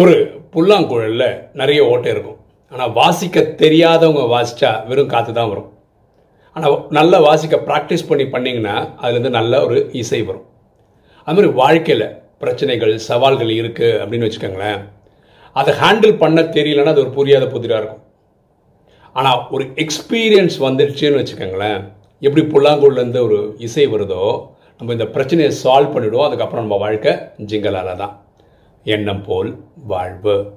ஒரு புல்லாங்குழலில் நிறைய ஓட்டை இருக்கும். ஆனால் வாசிக்க தெரியாதவங்க வாசித்தா வெறும் காற்று தான் வரும். ஆனால் நல்லா வாசிக்க ப்ராக்டிஸ் பண்ணி பண்ணிங்கன்னா அதுலேருந்து நல்ல ஒரு இசை வரும். அது மாதிரி வாழ்க்கையில் பிரச்சனைகள் சவால்கள் இருக்குது அப்படின்னு வச்சுக்கோங்களேன். அதை ஹேண்டில் பண்ண தெரியலன்னா அது ஒரு புரியாத புதிராக இருக்கும். ஆனால் ஒரு எக்ஸ்பீரியன்ஸ் வந்துடுச்சுன்னு வச்சுக்கோங்களேன். எப்படி புல்லாங்குழலேருந்து ஒரு இசை வருதோ நம்ம இந்த பிரச்சனையை சால்வ் பண்ணிவிடுவோம் அதுக்கப்புறம் நம்ம வாழ்க்கை ஜிங்கலால தான். எண்ணம் போல் வாழ்வு.